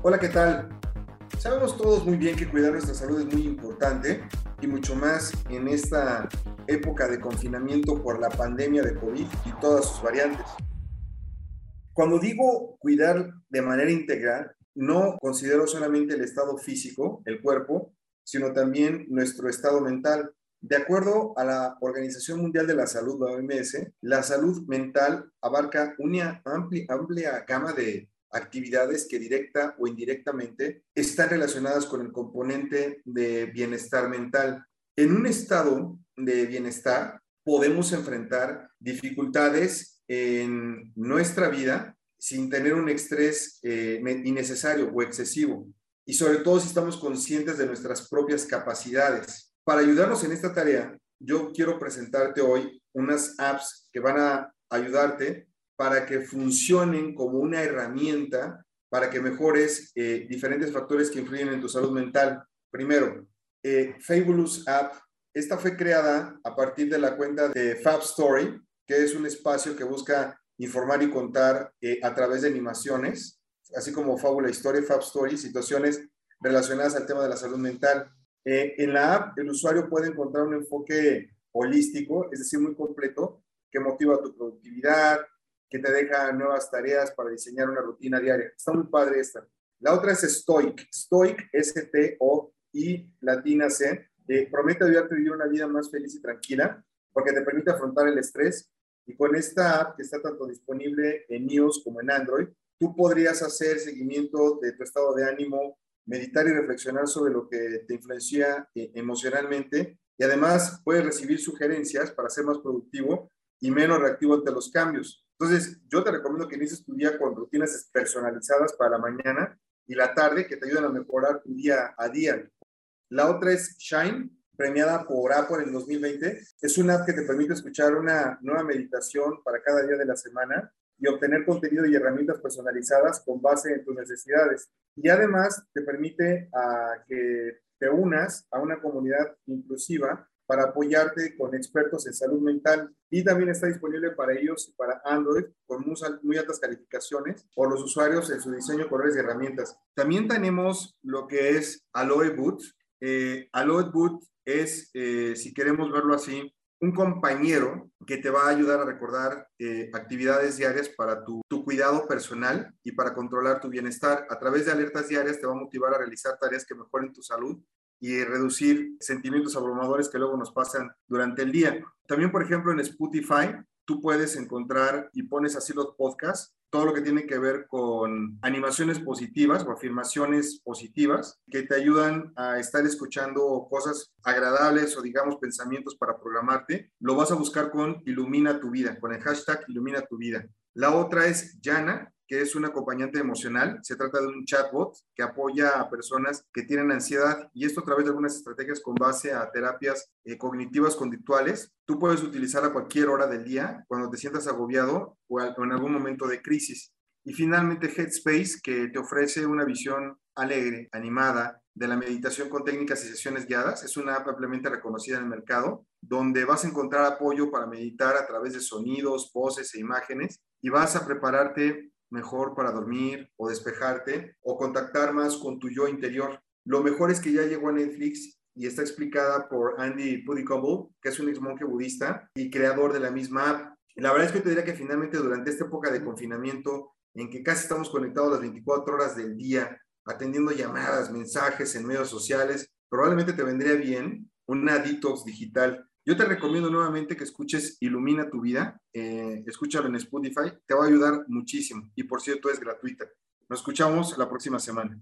Hola, ¿qué tal? Sabemos todos muy bien que cuidar nuestra salud es muy importante y mucho más en esta época de confinamiento por la pandemia de COVID y todas sus variantes. Cuando digo cuidar de manera integral, no considero solamente el estado físico, el cuerpo, sino también nuestro estado mental. De acuerdo a la Organización Mundial de la Salud, la OMS, la salud mental abarca una amplia, amplia gama de actividades que directa o indirectamente están relacionadas con el componente de bienestar mental. En un estado de bienestar podemos enfrentar dificultades en nuestra vida sin tener un estrés eh, innecesario o excesivo y sobre todo si estamos conscientes de nuestras propias capacidades. Para ayudarnos en esta tarea, yo quiero presentarte hoy unas apps que van a ayudarte para que funcionen como una herramienta para que mejores eh, diferentes factores que influyen en tu salud mental. Primero, eh, Fabulous App. Esta fue creada a partir de la cuenta de Fab Story, que es un espacio que busca informar y contar eh, a través de animaciones, así como Fábula Historia, Fab Story, situaciones relacionadas al tema de la salud mental. en la app, el usuario puede encontrar un enfoque holístico, es decir, muy completo, que motiva tu productividad, que te deja nuevas tareas para diseñar una rutina diaria. Está muy padre esta. La otra es Stoic. Stoic, S-T-O-I, latina C. Eh, promete ayudarte a vivir una vida más feliz y tranquila porque te permite afrontar el estrés. Y con esta app que está tanto disponible en iOS como en Android, tú podrías hacer seguimiento de tu estado de ánimo, meditar y reflexionar sobre lo que te influencia eh, emocionalmente. Y además puedes recibir sugerencias para ser más productivo y menos reactivo ante los cambios. Entonces, yo te recomiendo que inicies tu día con rutinas personalizadas para la mañana y la tarde que te ayuden a mejorar tu día a día. La otra es Shine, premiada por Apple en 2020. Es una app que te permite escuchar una nueva meditación para cada día de la semana y obtener contenido y herramientas personalizadas con base en tus necesidades. Y además te permite a que te unas a una comunidad inclusiva para apoyarte con expertos en salud mental y también está disponible para ellos y para Android con muy, altas calificaciones por los usuarios en su diseño, colores y herramientas. También tenemos lo que es Aloe Boot. Eh, Aloe Boot es, eh, si queremos verlo así, un compañero que te va a ayudar a recordar eh, actividades diarias para tu, tu, cuidado personal y para controlar tu bienestar. A través de alertas diarias te va a motivar a realizar tareas que mejoren tu salud y reducir sentimientos abrumadores que luego nos pasan durante el día. También, por ejemplo, en Spotify, tú puedes encontrar y pones así los podcasts, todo lo que tiene que ver con animaciones positivas o afirmaciones positivas que te ayudan a estar escuchando cosas agradables o digamos pensamientos para programarte. Lo vas a buscar con Ilumina tu vida, con el hashtag Ilumina tu vida. La otra es Yana, que es un acompañante emocional. Se trata de un chatbot que apoya a personas que tienen ansiedad y esto a través de algunas estrategias con base a terapias eh, cognitivas conductuales. Tú puedes utilizar a cualquier hora del día cuando te sientas agobiado o en algún momento de crisis. Y finalmente Headspace, que te ofrece una visión alegre, animada, de la meditación con técnicas y sesiones guiadas. Es una app ampliamente reconocida en el mercado, donde vas a encontrar apoyo para meditar a través de sonidos, voces e imágenes y vas a prepararte mejor para dormir o despejarte o contactar más con tu yo interior. Lo mejor es que ya llegó a Netflix y está explicada por Andy Puddicombe, que es un ex monje budista y creador de la misma app. La verdad es que te diría que finalmente durante esta época de confinamiento, en que casi estamos conectados las 24 horas del día, atendiendo llamadas, mensajes en medios sociales, probablemente te vendría bien una detox digital yo te recomiendo nuevamente que escuches Ilumina tu vida, eh, escúchalo en Spotify, te va a ayudar muchísimo y por cierto es gratuita. Nos escuchamos la próxima semana.